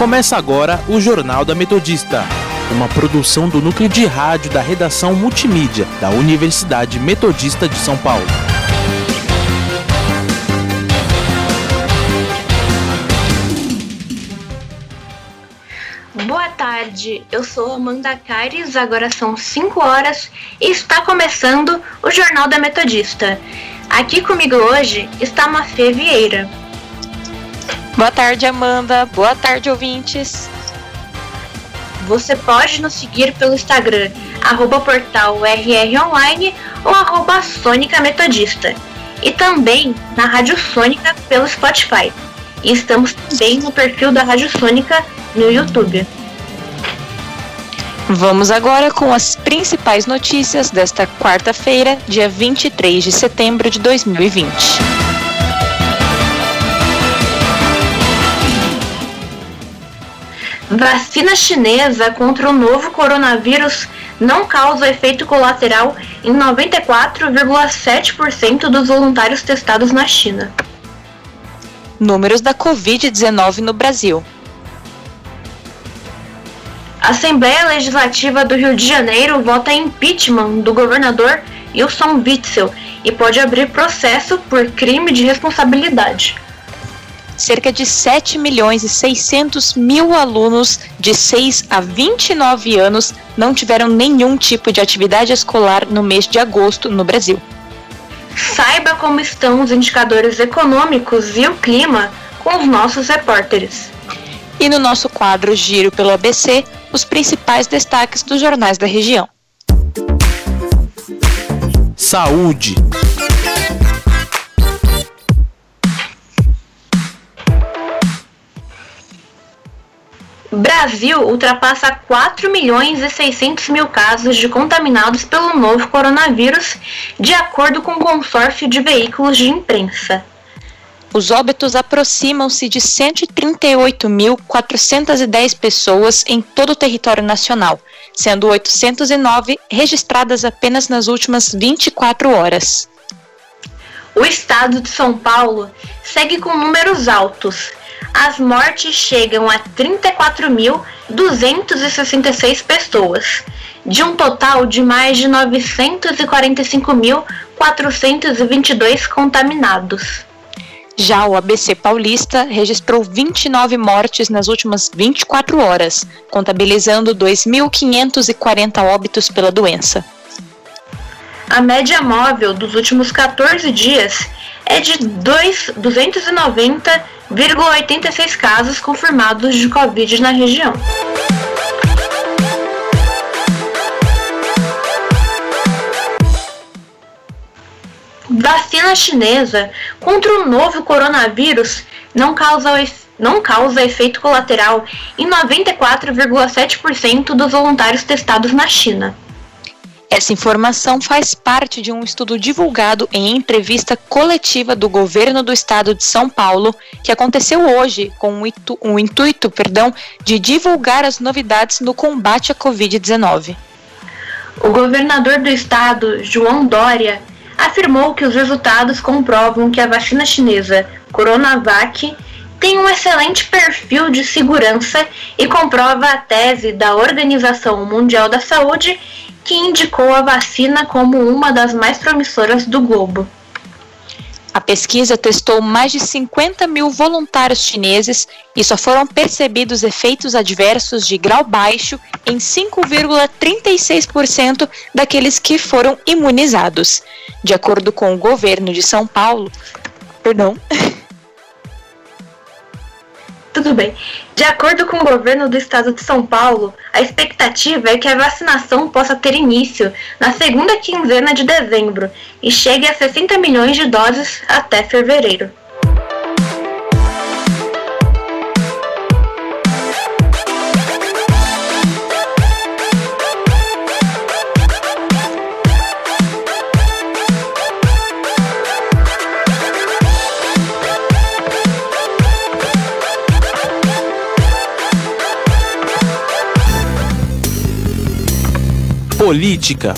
Começa agora o Jornal da Metodista, uma produção do núcleo de rádio da redação multimídia da Universidade Metodista de São Paulo. Boa tarde, eu sou Amanda Caires, agora são 5 horas e está começando o Jornal da Metodista. Aqui comigo hoje está Mafê Vieira. Boa tarde, Amanda. Boa tarde, ouvintes. Você pode nos seguir pelo Instagram, arroba portal RROnline ou arroba Sônica Metodista. E também na Rádio Sônica pelo Spotify. E estamos também no perfil da Rádio Sônica no YouTube. Vamos agora com as principais notícias desta quarta-feira, dia 23 de setembro de 2020. Vacina chinesa contra o novo coronavírus não causa efeito colateral em 94,7% dos voluntários testados na China. Números da Covid-19 no Brasil. A Assembleia Legislativa do Rio de Janeiro vota em impeachment do governador Wilson Witzel e pode abrir processo por crime de responsabilidade cerca de 7 milhões e 600 mil alunos de 6 a 29 anos não tiveram nenhum tipo de atividade escolar no mês de agosto no Brasil. Saiba como estão os indicadores econômicos e o clima com os nossos repórteres. E no nosso quadro Giro pelo ABC, os principais destaques dos jornais da região. Saúde. Brasil ultrapassa 4 milhões e 600 mil casos de contaminados pelo novo coronavírus, de acordo com o consórcio de veículos de imprensa. Os óbitos aproximam-se de 138.410 pessoas em todo o território nacional, sendo 809 registradas apenas nas últimas 24 horas. O estado de São Paulo segue com números altos, as mortes chegam a 34.266 pessoas, de um total de mais de 945.422 contaminados. Já o ABC Paulista registrou 29 mortes nas últimas 24 horas, contabilizando 2.540 óbitos pela doença. A média móvel dos últimos 14 dias é de 290,86 casos confirmados de Covid na região. Vacina chinesa contra o novo coronavírus não causa, não causa efeito colateral em 94,7% dos voluntários testados na China. Essa informação faz parte de um estudo divulgado em entrevista coletiva do governo do estado de São Paulo, que aconteceu hoje com o, intu o intuito perdão, de divulgar as novidades no combate à Covid-19. O governador do estado, João Dória, afirmou que os resultados comprovam que a vacina chinesa Coronavac tem um excelente perfil de segurança e comprova a tese da Organização Mundial da Saúde que indicou a vacina como uma das mais promissoras do globo. A pesquisa testou mais de 50 mil voluntários chineses e só foram percebidos efeitos adversos de grau baixo em 5,36% daqueles que foram imunizados. De acordo com o governo de São Paulo, perdão, Tudo bem. De acordo com o governo do estado de São Paulo, a expectativa é que a vacinação possa ter início na segunda quinzena de dezembro e chegue a 60 milhões de doses até fevereiro. Política.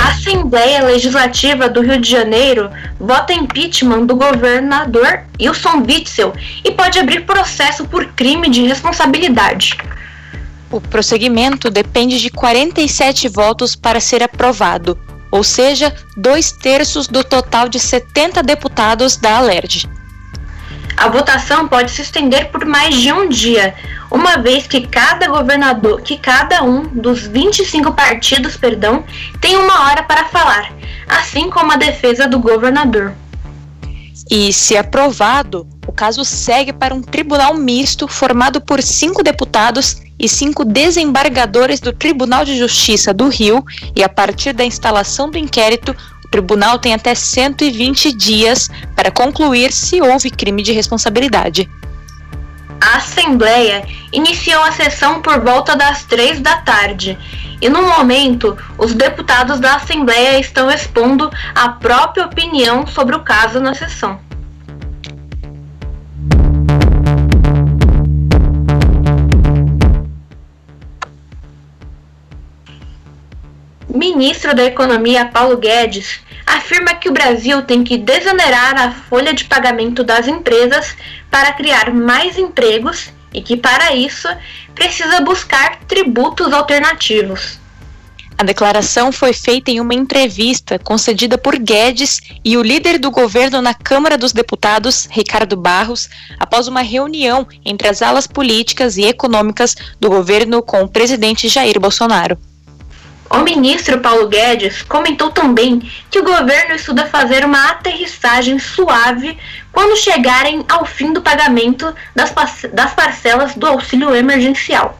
A Assembleia Legislativa do Rio de Janeiro vota impeachment do governador Wilson Witzel e pode abrir processo por crime de responsabilidade. O prosseguimento depende de 47 votos para ser aprovado, ou seja, dois terços do total de 70 deputados da ALERJ. A votação pode se estender por mais de um dia, uma vez que cada governador, que cada um dos 25 partidos, perdão, tem uma hora para falar, assim como a defesa do governador. E, se aprovado, o caso segue para um tribunal misto formado por cinco deputados e cinco desembargadores do Tribunal de Justiça do Rio, e a partir da instalação do inquérito, o tribunal tem até 120 dias para concluir se houve crime de responsabilidade. A Assembleia iniciou a sessão por volta das três da tarde e, no momento, os deputados da Assembleia estão expondo a própria opinião sobre o caso na sessão. Ministro da Economia Paulo Guedes afirma que o Brasil tem que desonerar a folha de pagamento das empresas para criar mais empregos e que, para isso, precisa buscar tributos alternativos. A declaração foi feita em uma entrevista concedida por Guedes e o líder do governo na Câmara dos Deputados, Ricardo Barros, após uma reunião entre as alas políticas e econômicas do governo com o presidente Jair Bolsonaro. O ministro Paulo Guedes comentou também que o governo estuda fazer uma aterrissagem suave quando chegarem ao fim do pagamento das, das parcelas do auxílio emergencial.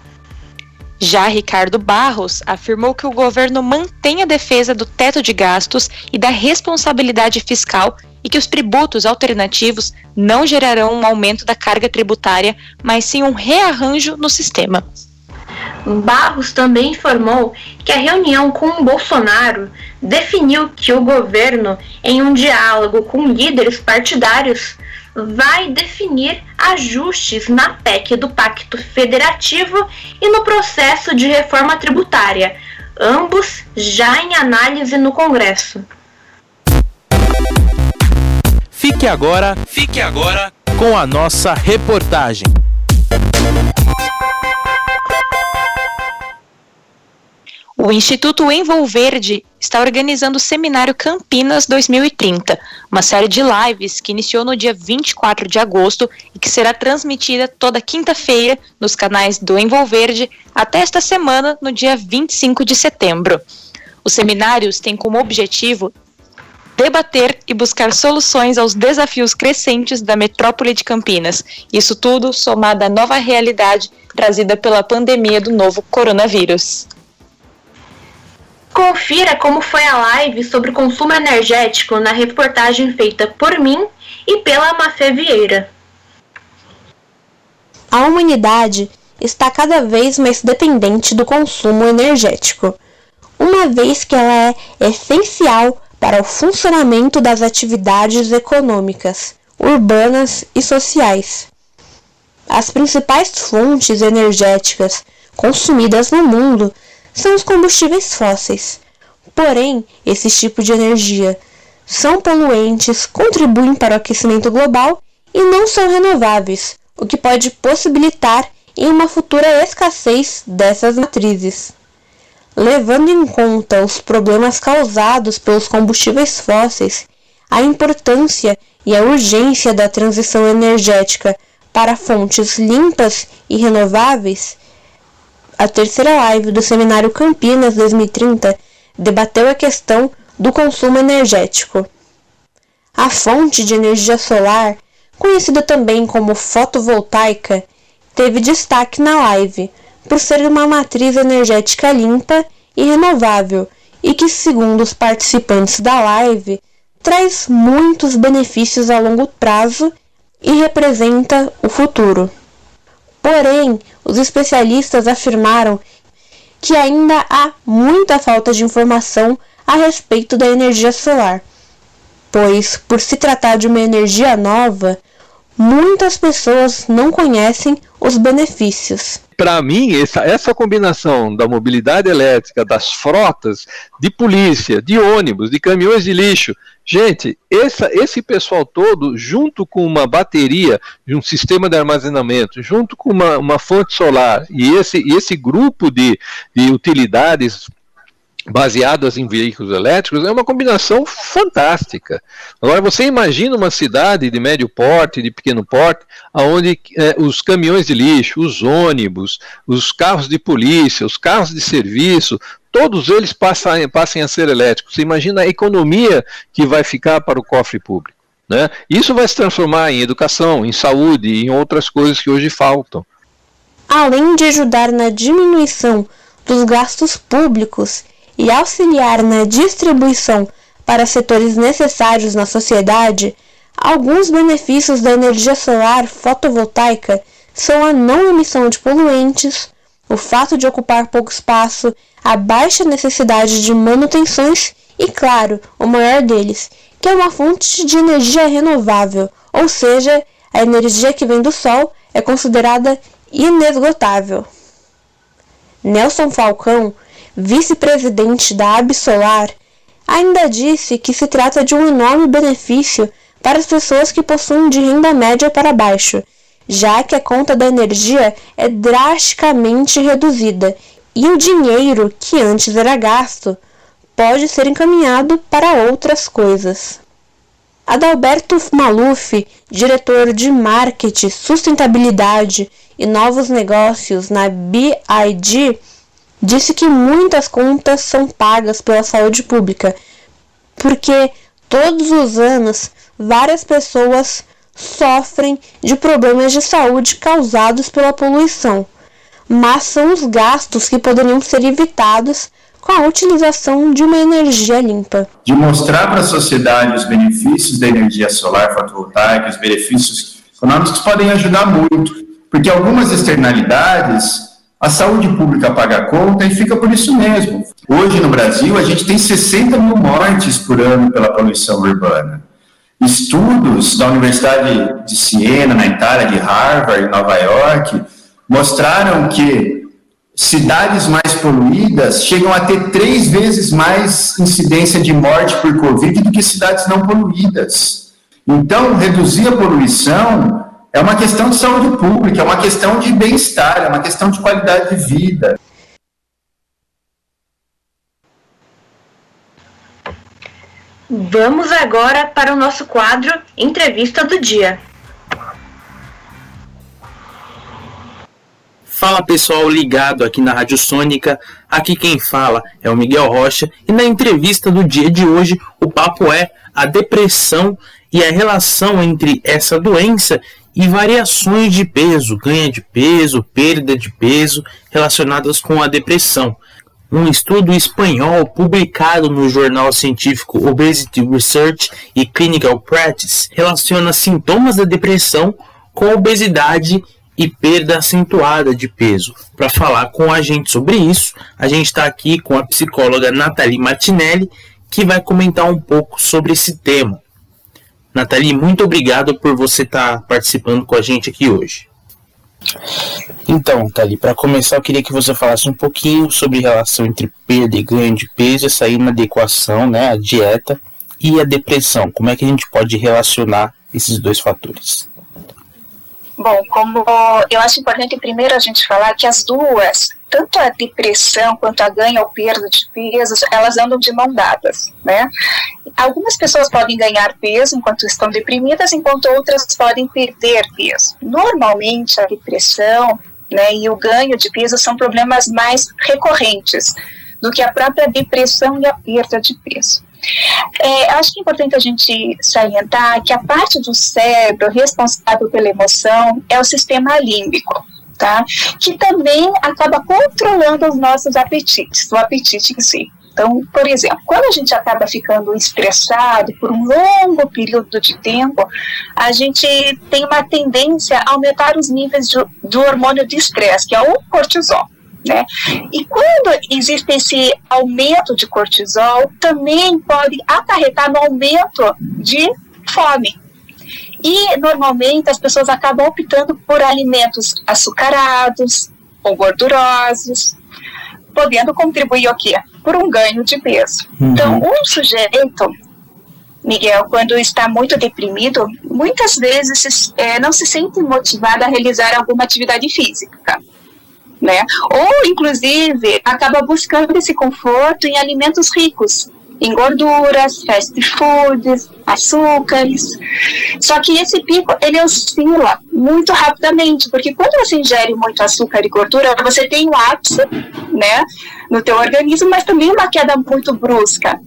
Já Ricardo Barros afirmou que o governo mantém a defesa do teto de gastos e da responsabilidade fiscal e que os tributos alternativos não gerarão um aumento da carga tributária, mas sim um rearranjo no sistema. Barros também informou que a reunião com Bolsonaro definiu que o governo, em um diálogo com líderes partidários, vai definir ajustes na PEC do Pacto Federativo e no processo de reforma tributária, ambos já em análise no Congresso. Fique agora, fique agora com a nossa reportagem. O Instituto Envolverde está organizando o Seminário Campinas 2030, uma série de lives que iniciou no dia 24 de agosto e que será transmitida toda quinta-feira nos canais do Envolverde até esta semana, no dia 25 de setembro. Os seminários têm como objetivo debater e buscar soluções aos desafios crescentes da metrópole de Campinas. Isso tudo somado à nova realidade trazida pela pandemia do novo coronavírus. Confira como foi a live sobre consumo energético na reportagem feita por mim e pela Mafê Vieira. A humanidade está cada vez mais dependente do consumo energético, uma vez que ela é essencial para o funcionamento das atividades econômicas, urbanas e sociais. As principais fontes energéticas consumidas no mundo são os combustíveis fósseis. Porém, esses tipos de energia são poluentes, contribuem para o aquecimento global e não são renováveis, o que pode possibilitar em uma futura escassez dessas matrizes. Levando em conta os problemas causados pelos combustíveis fósseis, a importância e a urgência da transição energética para fontes limpas e renováveis, a terceira live do Seminário Campinas 2030 debateu a questão do consumo energético. A fonte de energia solar, conhecida também como fotovoltaica, teve destaque na live por ser uma matriz energética limpa e renovável e que, segundo os participantes da live, traz muitos benefícios a longo prazo e representa o futuro. Porém, os especialistas afirmaram que ainda há muita falta de informação a respeito da energia solar, pois, por se tratar de uma energia nova, muitas pessoas não conhecem os benefícios. Para mim, essa, essa combinação da mobilidade elétrica, das frotas de polícia, de ônibus, de caminhões de lixo, gente, essa, esse pessoal todo, junto com uma bateria, um sistema de armazenamento, junto com uma, uma fonte solar e esse, esse grupo de, de utilidades baseadas em veículos elétricos é uma combinação fantástica. Agora você imagina uma cidade de médio porte, de pequeno porte, onde é, os caminhões de lixo, os ônibus, os carros de polícia, os carros de serviço, todos eles passam, passem a ser elétricos. Você imagina a economia que vai ficar para o cofre público. Né? Isso vai se transformar em educação, em saúde em outras coisas que hoje faltam. Além de ajudar na diminuição dos gastos públicos e auxiliar na distribuição para setores necessários na sociedade, alguns benefícios da energia solar fotovoltaica são a não emissão de poluentes, o fato de ocupar pouco espaço, a baixa necessidade de manutenções e, claro, o maior deles, que é uma fonte de energia renovável, ou seja, a energia que vem do Sol é considerada inesgotável. Nelson Falcão vice-presidente da Absolar, ainda disse que se trata de um enorme benefício para as pessoas que possuem de renda média para baixo, já que a conta da energia é drasticamente reduzida e o dinheiro que antes era gasto pode ser encaminhado para outras coisas. Adalberto Maluf, diretor de marketing, sustentabilidade e novos negócios na BID, disse que muitas contas são pagas pela saúde pública, porque todos os anos várias pessoas sofrem de problemas de saúde causados pela poluição, mas são os gastos que poderiam ser evitados com a utilização de uma energia limpa. De mostrar para a sociedade os benefícios da energia solar fotovoltaica, os benefícios econômicos podem ajudar muito, porque algumas externalidades a saúde pública paga a conta e fica por isso mesmo. Hoje no Brasil, a gente tem 60 mil mortes por ano pela poluição urbana. Estudos da Universidade de Siena, na Itália, de Harvard, em Nova York, mostraram que cidades mais poluídas chegam a ter três vezes mais incidência de morte por Covid do que cidades não poluídas. Então, reduzir a poluição é uma questão de saúde pública, é uma questão de bem-estar, é uma questão de qualidade de vida. Vamos agora para o nosso quadro Entrevista do Dia. Fala pessoal ligado aqui na Rádio Sônica, aqui quem fala é o Miguel Rocha e na entrevista do dia de hoje o papo é a depressão e a relação entre essa doença e variações de peso, ganho de peso, perda de peso relacionadas com a depressão. Um estudo espanhol publicado no jornal científico Obesity Research e Clinical Practice relaciona sintomas da depressão com obesidade e perda acentuada de peso. Para falar com a gente sobre isso, a gente está aqui com a psicóloga Nathalie Martinelli, que vai comentar um pouco sobre esse tema. Nathalie, muito obrigado por você estar tá participando com a gente aqui hoje. Então, Nathalie, para começar, eu queria que você falasse um pouquinho sobre a relação entre perda e ganho de peso, essa inadequação, né, a dieta e a depressão. Como é que a gente pode relacionar esses dois fatores? Bom, como eu acho importante primeiro a gente falar que as duas tanto a depressão quanto a ganho ou perda de peso, elas andam de mão dadas, né? Algumas pessoas podem ganhar peso enquanto estão deprimidas, enquanto outras podem perder peso. Normalmente, a depressão né, e o ganho de peso são problemas mais recorrentes do que a própria depressão e a perda de peso. É, acho que é importante a gente salientar que a parte do cérebro responsável pela emoção é o sistema límbico tá? Que também acaba controlando os nossos apetites, o apetite em si. Então, por exemplo, quando a gente acaba ficando estressado por um longo período de tempo, a gente tem uma tendência a aumentar os níveis de, do hormônio de estresse, que é o cortisol. Né? E quando existe esse aumento de cortisol, também pode acarretar no aumento de fome. E normalmente as pessoas acabam optando por alimentos açucarados ou gordurosos, podendo contribuir o quê? Por um ganho de peso. Uhum. Então, um sujeito, Miguel, quando está muito deprimido, muitas vezes é, não se sente motivado a realizar alguma atividade física. Né? Ou, inclusive, acaba buscando esse conforto em alimentos ricos, em gorduras, fast foods, açúcares. Só que esse pico ele oscila muito rapidamente, porque quando você ingere muito açúcar e gordura, você tem um ápice, né, no teu organismo, mas também uma queda muito brusca.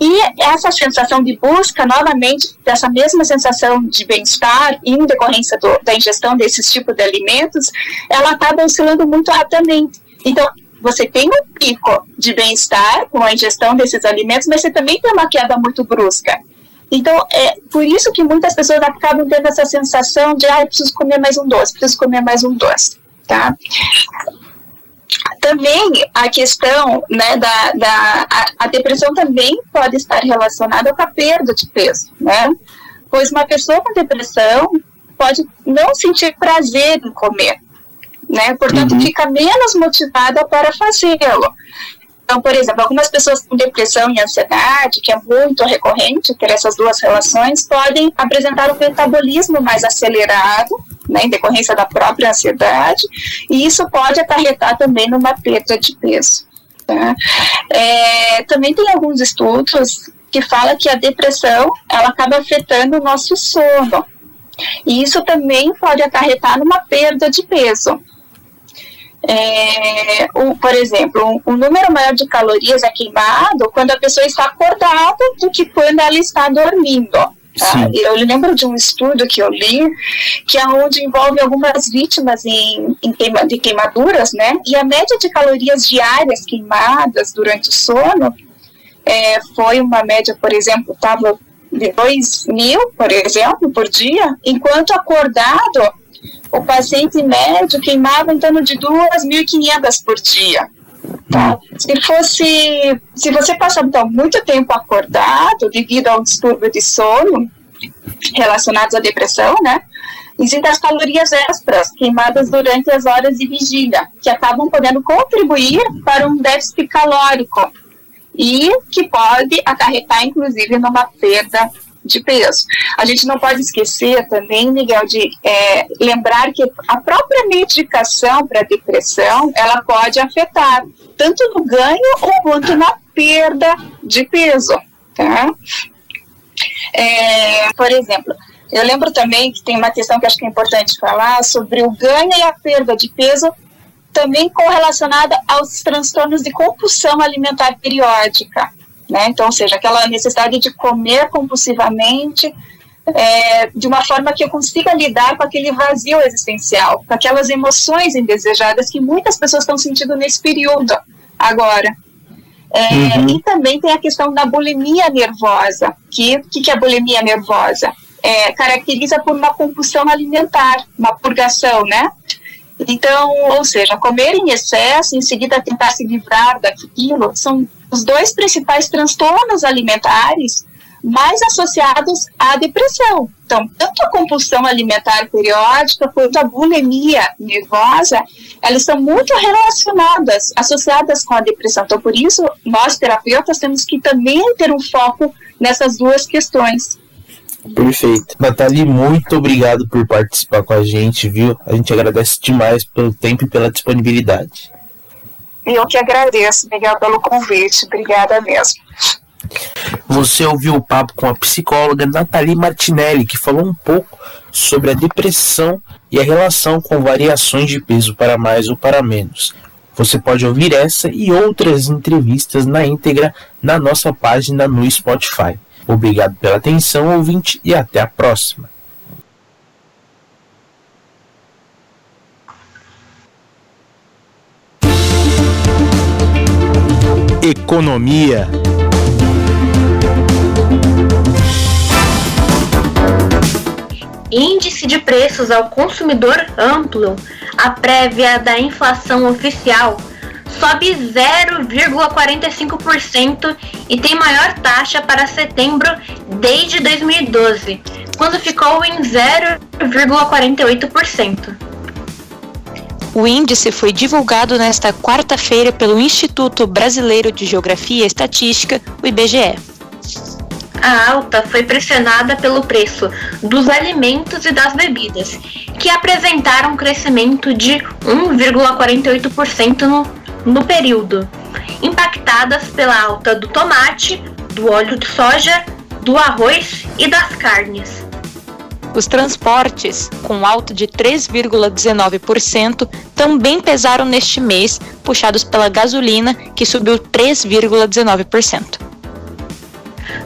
E essa sensação de busca, novamente, dessa mesma sensação de bem-estar em decorrência do, da ingestão desses tipos de alimentos, ela acaba oscilando muito rapidamente. Então, você tem um pico de bem-estar com a ingestão desses alimentos, mas você também tem uma queda muito brusca. Então, é por isso que muitas pessoas acabam tendo essa sensação de, ah, preciso comer mais um doce, preciso comer mais um doce, tá? Também a questão, né, da, da a, a depressão também pode estar relacionada com a perda de peso, né? Pois uma pessoa com depressão pode não sentir prazer em comer, né? Portanto, uhum. fica menos motivada para fazê-lo. Então, por exemplo, algumas pessoas com depressão e ansiedade, que é muito recorrente ter essas duas relações, podem apresentar um metabolismo mais acelerado, né, em decorrência da própria ansiedade, e isso pode acarretar também numa perda de peso. Tá? É, também tem alguns estudos que falam que a depressão ela acaba afetando o nosso sono. E isso também pode acarretar numa perda de peso é, um, por exemplo, um, um, número maior de calorias é queimado quando a pessoa está acordada do que quando ela está dormindo. Tá? Eu lembro de um estudo que eu li, que é onde envolve algumas vítimas em, em queima, de queimaduras, né? E a média de calorias diárias queimadas durante o sono é, foi uma média, por exemplo, estava de 2 mil, por exemplo, por dia, enquanto acordado o paciente médio queimava em torno de 2.500 por dia. Tá? Se fosse, se você passar então muito tempo acordado devido ao distúrbio de sono relacionados à depressão, né? Existem as calorias extras queimadas durante as horas de vigília, que acabam podendo contribuir para um déficit calórico e que pode acarretar, inclusive, numa perda de peso. A gente não pode esquecer também, Miguel, de é, lembrar que a própria medicação para depressão, ela pode afetar tanto no ganho quanto na perda de peso, tá? É, por exemplo, eu lembro também que tem uma questão que acho que é importante falar sobre o ganho e a perda de peso também correlacionada aos transtornos de compulsão alimentar periódica. Né? Então, ou seja, aquela necessidade de comer compulsivamente é, de uma forma que eu consiga lidar com aquele vazio existencial, com aquelas emoções indesejadas que muitas pessoas estão sentindo nesse período agora. É, uhum. E também tem a questão da bulimia nervosa. Que que, que é a bulimia nervosa? É, caracteriza por uma compulsão alimentar, uma purgação, né? Então, ou seja, comer em excesso, em seguida tentar se livrar daquilo, são os dois principais transtornos alimentares mais associados à depressão. Então, tanto a compulsão alimentar periódica quanto a bulimia nervosa, elas são muito relacionadas, associadas com a depressão. Então, por isso, nós terapeutas temos que também ter um foco nessas duas questões. Perfeito. Nathalie, muito obrigado por participar com a gente, viu? A gente agradece demais pelo tempo e pela disponibilidade. Eu que agradeço, Miguel, pelo convite. Obrigada mesmo. Você ouviu o papo com a psicóloga Nathalie Martinelli, que falou um pouco sobre a depressão e a relação com variações de peso para mais ou para menos. Você pode ouvir essa e outras entrevistas na íntegra na nossa página no Spotify. Obrigado pela atenção, ouvinte, e até a próxima. Economia. Índice de preços ao consumidor amplo, a prévia da inflação oficial sobe 0,45% e tem maior taxa para setembro desde 2012. quando ficou em 0,48%. O índice foi divulgado nesta quarta-feira pelo Instituto Brasileiro de Geografia e Estatística, o IBGE. A alta foi pressionada pelo preço dos alimentos e das bebidas, que apresentaram um crescimento de 1,48% no, no período, impactadas pela alta do tomate, do óleo de soja, do arroz e das carnes. Os transportes, com alta de 3,19%, também pesaram neste mês, puxados pela gasolina, que subiu 3,19%.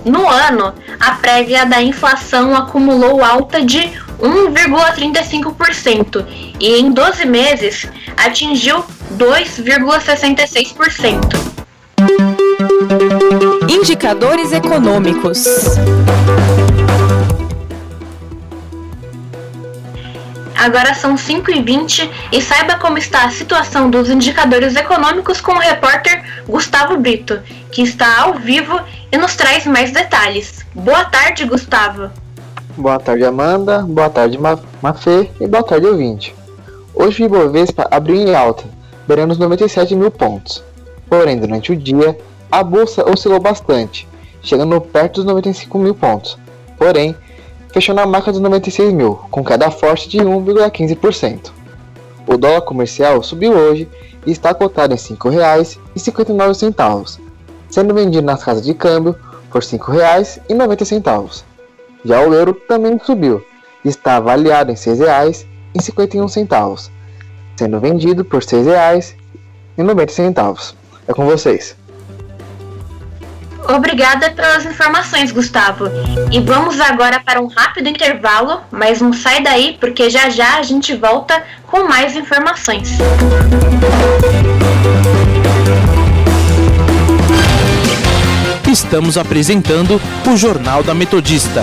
No ano, a prévia da inflação acumulou alta de 1,35% e em 12 meses atingiu 2,66%. Indicadores econômicos. Agora são 5h20 e saiba como está a situação dos indicadores econômicos com o repórter Gustavo Brito, que está ao vivo e nos traz mais detalhes. Boa tarde, Gustavo. Boa tarde, Amanda. Boa tarde, Mafê. E boa tarde, ouvinte. Hoje o Ibovespa abriu em alta, beirando os 97 mil pontos. Porém, durante o dia, a bolsa oscilou bastante, chegando perto dos 95 mil pontos. Porém, fechou na marca dos 96 mil, com queda forte de 1,15%. O dólar comercial subiu hoje e está cotado em R$ 5,59, sendo vendido nas casas de câmbio por R$ 5,90. Já o euro também subiu e está avaliado em R$ 6,51, sendo vendido por R$ 6,90. É com vocês. Obrigada pelas informações, Gustavo. E vamos agora para um rápido intervalo, mas não sai daí porque já já a gente volta com mais informações. Estamos apresentando o Jornal da Metodista.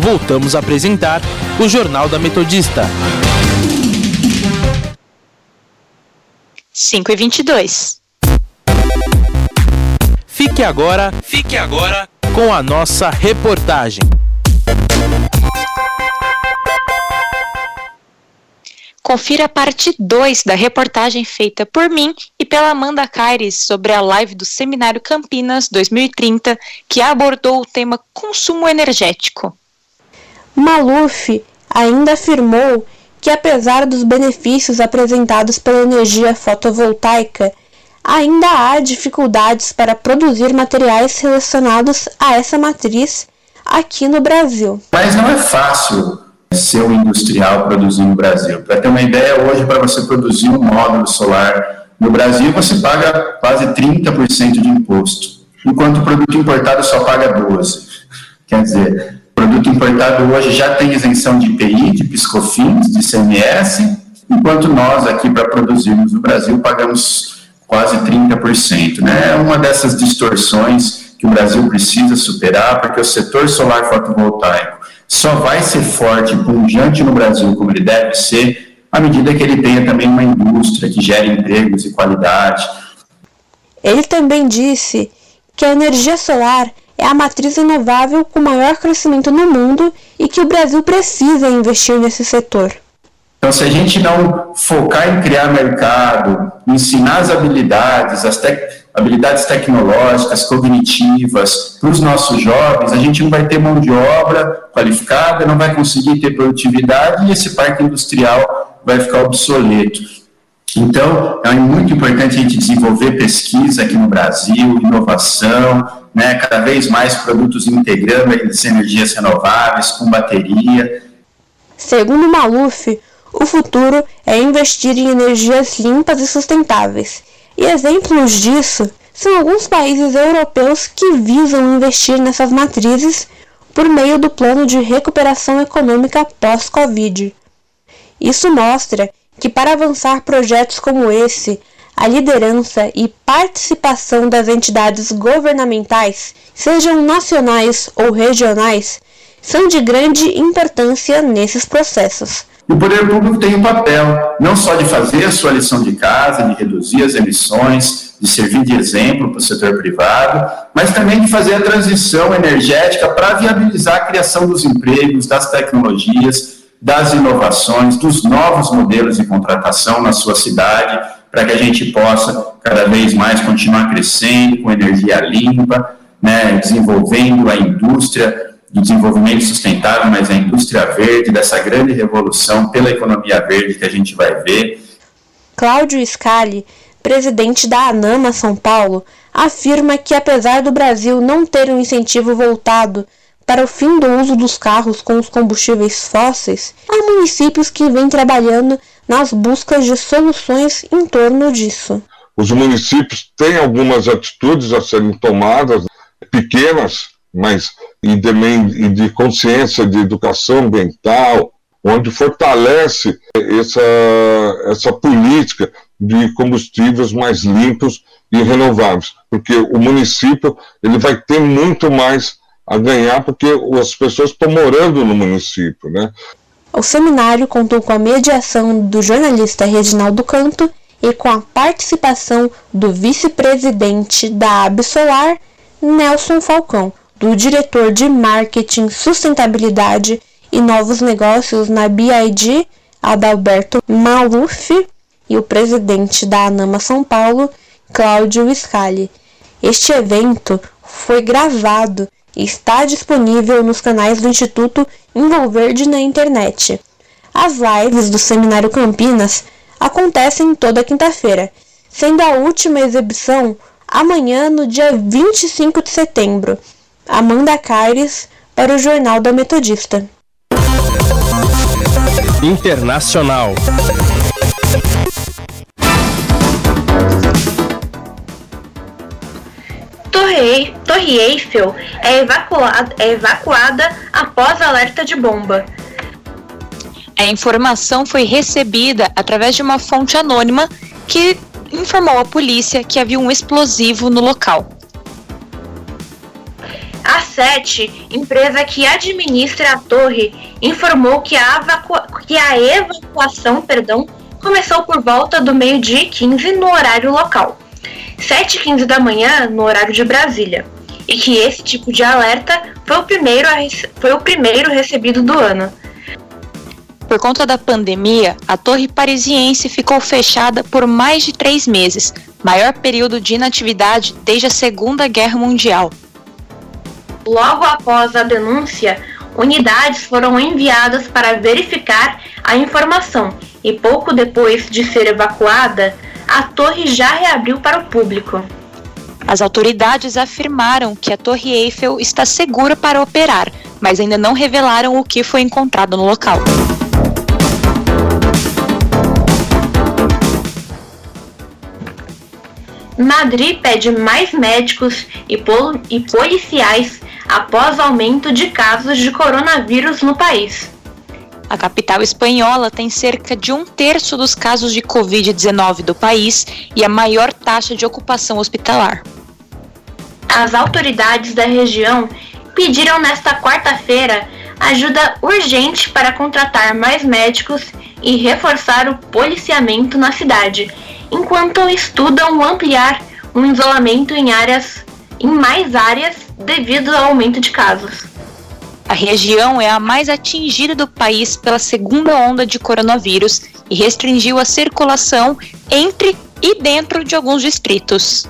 voltamos a apresentar o Jornal da Metodista. 5 e 22. Fique agora, fique agora com a nossa reportagem. Confira a parte 2 da reportagem feita por mim e pela Amanda Caires sobre a live do Seminário Campinas 2030, que abordou o tema consumo energético. Maluf ainda afirmou que, apesar dos benefícios apresentados pela energia fotovoltaica, ainda há dificuldades para produzir materiais relacionados a essa matriz aqui no Brasil. Mas não é fácil ser um industrial produzir no Brasil. Para ter uma ideia, hoje, para você produzir um módulo solar no Brasil, você paga quase 30% de imposto, enquanto o produto importado só paga 12%. Quer dizer, produto importado hoje já tem isenção de IPI, de PiscoFins, de CMS, enquanto nós aqui para produzirmos no Brasil pagamos quase 30%. Né? É uma dessas distorções que o Brasil precisa superar, porque o setor solar fotovoltaico só vai ser forte e pungente no Brasil como ele deve ser, à medida que ele tenha também uma indústria que gere empregos e qualidade. Ele também disse que a energia solar é a matriz renovável com maior crescimento no mundo e que o Brasil precisa investir nesse setor. Então, se a gente não focar em criar mercado, ensinar as habilidades, as te habilidades tecnológicas, cognitivas para os nossos jovens, a gente não vai ter mão de obra qualificada, não vai conseguir ter produtividade e esse parque industrial vai ficar obsoleto. Então, é muito importante a gente desenvolver pesquisa aqui no Brasil, inovação, né, cada vez mais produtos integrando as energias renováveis com bateria. Segundo Maluf, o futuro é investir em energias limpas e sustentáveis E exemplos disso são alguns países europeus que visam investir nessas matrizes por meio do plano de recuperação econômica pós-Covid. Isso mostra que, para avançar projetos como esse, a liderança e participação das entidades governamentais, sejam nacionais ou regionais, são de grande importância nesses processos. O poder público tem um papel não só de fazer a sua lição de casa, de reduzir as emissões, de servir de exemplo para o setor privado, mas também de fazer a transição energética para viabilizar a criação dos empregos, das tecnologias, das inovações, dos novos modelos de contratação na sua cidade, para que a gente possa cada vez mais continuar crescendo com energia limpa, né, desenvolvendo a indústria do desenvolvimento sustentável, mas a indústria verde, dessa grande revolução pela economia verde que a gente vai ver. Cláudio Scali, presidente da ANAMA São Paulo, afirma que apesar do Brasil não ter um incentivo voltado para o fim do uso dos carros com os combustíveis fósseis, há municípios que vêm trabalhando nas buscas de soluções em torno disso. Os municípios têm algumas atitudes a serem tomadas, pequenas, mas e de, de consciência de educação ambiental, onde fortalece essa, essa política de combustíveis mais limpos e renováveis, porque o município ele vai ter muito mais a ganhar porque as pessoas estão morando no município, né? O seminário contou com a mediação do jornalista Reginaldo Canto e com a participação do vice-presidente da Absolar, Nelson Falcão, do diretor de Marketing, Sustentabilidade e Novos Negócios na BID, Adalberto Maluf, e o presidente da ANAMA São Paulo, Cláudio Scali. Este evento foi gravado está disponível nos canais do Instituto Envolverde na internet. As lives do Seminário Campinas acontecem toda quinta-feira, sendo a última exibição amanhã, no dia 25 de setembro. Amanda Caires para o Jornal da Metodista. Internacional. Torre, Torre Eiffel é evacuada, é evacuada após alerta de bomba. A informação foi recebida através de uma fonte anônima que informou à polícia que havia um explosivo no local. A SET, empresa que administra a torre, informou que a, que a evacuação perdão, começou por volta do meio-dia 15 no horário local, 7h15 da manhã no horário de Brasília, e que esse tipo de alerta foi o primeiro, foi o primeiro recebido do ano. Por conta da pandemia, a torre parisiense ficou fechada por mais de três meses, maior período de inatividade desde a Segunda Guerra Mundial. Logo após a denúncia, unidades foram enviadas para verificar a informação e pouco depois de ser evacuada, a torre já reabriu para o público. As autoridades afirmaram que a Torre Eiffel está segura para operar, mas ainda não revelaram o que foi encontrado no local. Madrid pede mais médicos e, pol e policiais após aumento de casos de coronavírus no país. A capital espanhola tem cerca de um terço dos casos de Covid-19 do país e a maior taxa de ocupação hospitalar. As autoridades da região pediram nesta quarta-feira ajuda urgente para contratar mais médicos e reforçar o policiamento na cidade, enquanto estudam ampliar um isolamento em áreas em mais áreas devido ao aumento de casos. A região é a mais atingida do país pela segunda onda de coronavírus e restringiu a circulação entre e dentro de alguns distritos.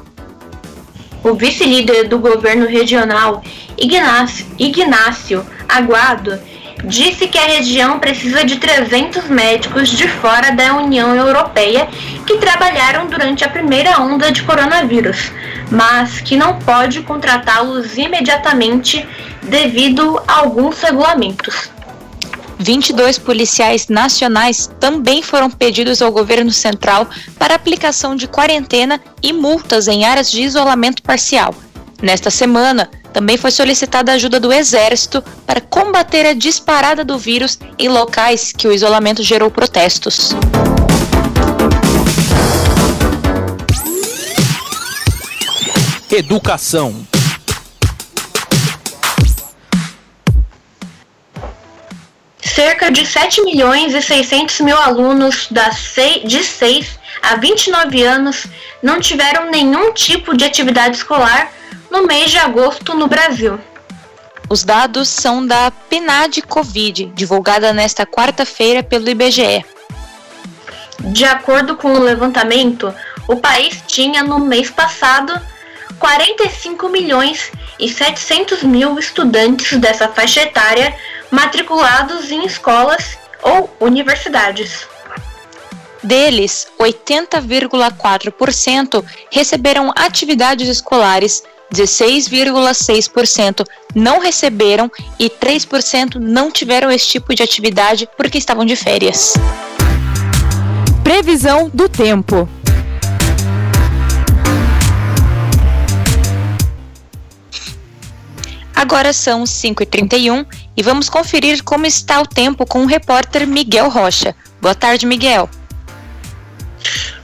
O vice-líder do governo regional, Ignácio, Ignácio Aguado, disse que a região precisa de 300 médicos de fora da União Europeia que trabalharam durante a primeira onda de coronavírus, mas que não pode contratá-los imediatamente devido a alguns regulamentos. 22 policiais nacionais também foram pedidos ao governo central para aplicação de quarentena e multas em áreas de isolamento parcial. Nesta semana, também foi solicitada a ajuda do Exército para combater a disparada do vírus em locais que o isolamento gerou protestos. Educação. Cerca de 7 milhões e 600 mil alunos de 6 a 29 anos não tiveram nenhum tipo de atividade escolar no mês de agosto no Brasil. Os dados são da PNAD Covid, divulgada nesta quarta-feira pelo IBGE. De acordo com o levantamento, o país tinha no mês passado 45 milhões e 700 mil estudantes dessa faixa etária matriculados em escolas ou universidades. Deles, 80,4% receberam atividades escolares, 16,6% não receberam e 3% não tiveram esse tipo de atividade porque estavam de férias. Previsão do tempo. Agora são 5h31 e vamos conferir como está o tempo com o repórter Miguel Rocha. Boa tarde, Miguel.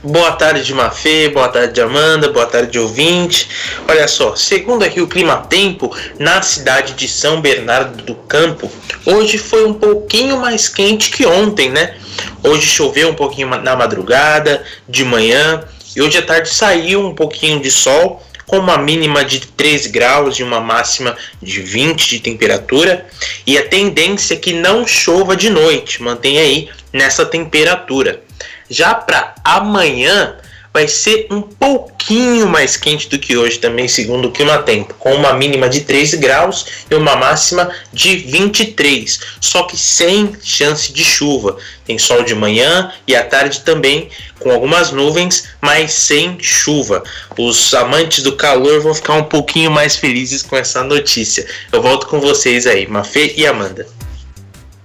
Boa tarde, Mafê, boa tarde, Amanda, boa tarde, ouvinte. Olha só, segundo aqui o Clima Tempo, na cidade de São Bernardo do Campo, hoje foi um pouquinho mais quente que ontem, né? Hoje choveu um pouquinho na madrugada, de manhã, e hoje à tarde saiu um pouquinho de sol, com uma mínima de 3 graus e uma máxima de 20 de temperatura, e a tendência é que não chova de noite, mantém aí nessa temperatura. Já para amanhã, vai ser um pouquinho mais quente do que hoje também, segundo o clima tempo, com uma mínima de 3 graus e uma máxima de 23, só que sem chance de chuva. Tem sol de manhã e à tarde também, com algumas nuvens, mas sem chuva. Os amantes do calor vão ficar um pouquinho mais felizes com essa notícia. Eu volto com vocês aí, Mafê e Amanda.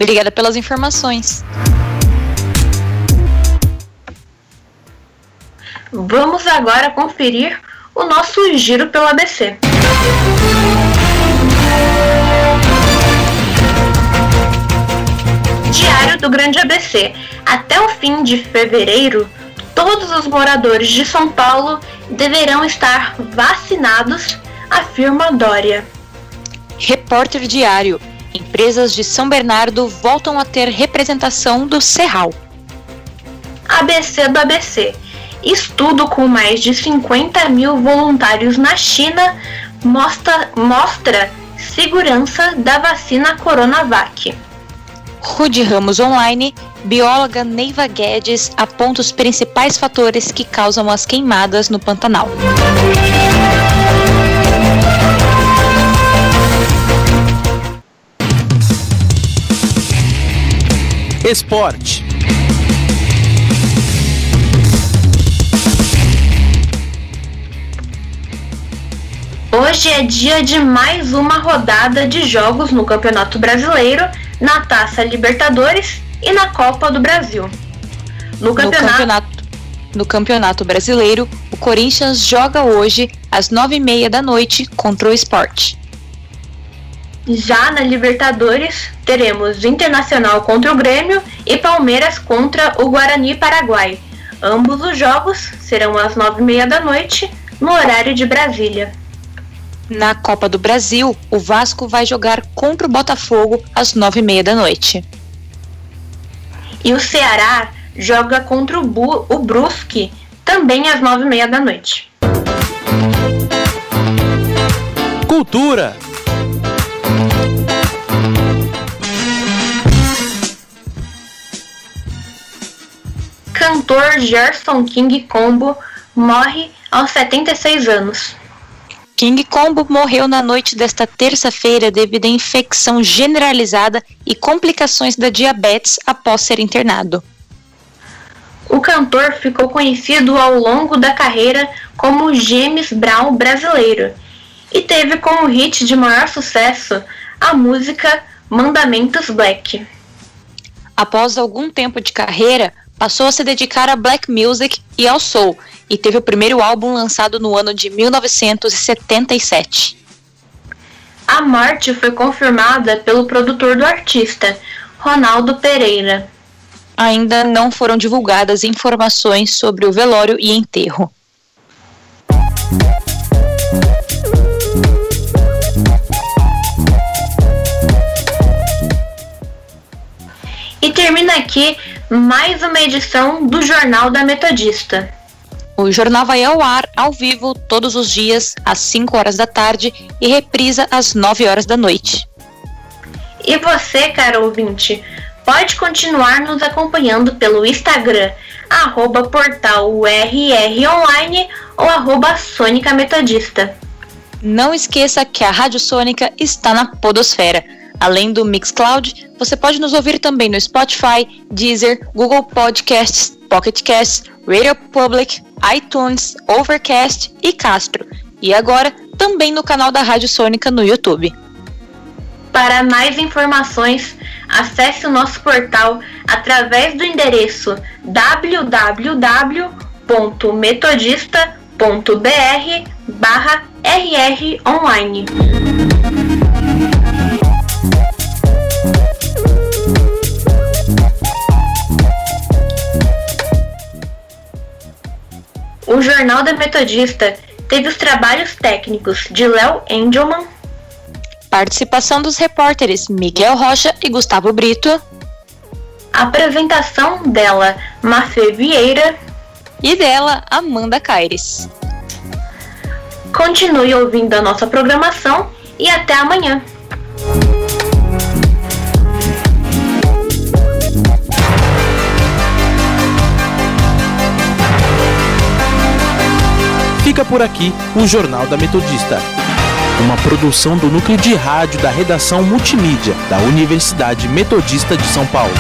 Obrigada pelas informações. Vamos agora conferir o nosso giro pelo ABC. Diário do Grande ABC. Até o fim de fevereiro, todos os moradores de São Paulo deverão estar vacinados, afirma Dória. Repórter Diário. Empresas de São Bernardo voltam a ter representação do Serral. ABC do ABC. Estudo com mais de 50 mil voluntários na China mostra, mostra segurança da vacina Coronavac. Rude Ramos Online, bióloga Neiva Guedes aponta os principais fatores que causam as queimadas no Pantanal. Esporte. Hoje é dia de mais uma rodada de jogos no Campeonato Brasileiro, na Taça Libertadores e na Copa do Brasil. No campeonato, no campeonato, no campeonato Brasileiro, o Corinthians joga hoje às nove e meia da noite contra o Sport. Já na Libertadores, teremos Internacional contra o Grêmio e Palmeiras contra o Guarani Paraguai. Ambos os jogos serão às nove e meia da noite, no horário de Brasília. Na Copa do Brasil, o Vasco vai jogar contra o Botafogo às nove e meia da noite. E o Ceará joga contra o, Bu o Brusque também às nove e meia da noite. Cultura. Cantor Gerson King Combo morre aos 76 anos. King Combo morreu na noite desta terça-feira devido a infecção generalizada e complicações da diabetes após ser internado. O cantor ficou conhecido ao longo da carreira como James Brown brasileiro e teve como hit de maior sucesso a música Mandamentos Black. Após algum tempo de carreira, passou a se dedicar a black music e ao soul, e teve o primeiro álbum lançado no ano de 1977. A morte foi confirmada pelo produtor do artista, Ronaldo Pereira. Ainda não foram divulgadas informações sobre o velório e enterro. E termina aqui mais uma edição do Jornal da Metodista. O jornal vai ao ar ao vivo todos os dias às 5 horas da tarde e reprisa às 9 horas da noite. E você, caro ouvinte, pode continuar nos acompanhando pelo Instagram, arroba portal URR Online ou arroba Sônica Metodista. Não esqueça que a Rádio Sônica está na Podosfera Além do Mixcloud, você pode nos ouvir também no Spotify, Deezer, Google Podcasts, Pocket Casts, Radio Public, iTunes, Overcast e Castro. E agora, também no canal da Rádio Sônica no YouTube. Para mais informações, acesse o nosso portal através do endereço www.metodista.br O Jornal da Metodista teve os trabalhos técnicos de Léo Engelman, participação dos repórteres Miguel Rocha e Gustavo Brito, apresentação dela, Mafê Vieira, e dela, Amanda Caires. Continue ouvindo a nossa programação e até amanhã. Fica por aqui o Jornal da Metodista. Uma produção do núcleo de rádio da redação multimídia da Universidade Metodista de São Paulo.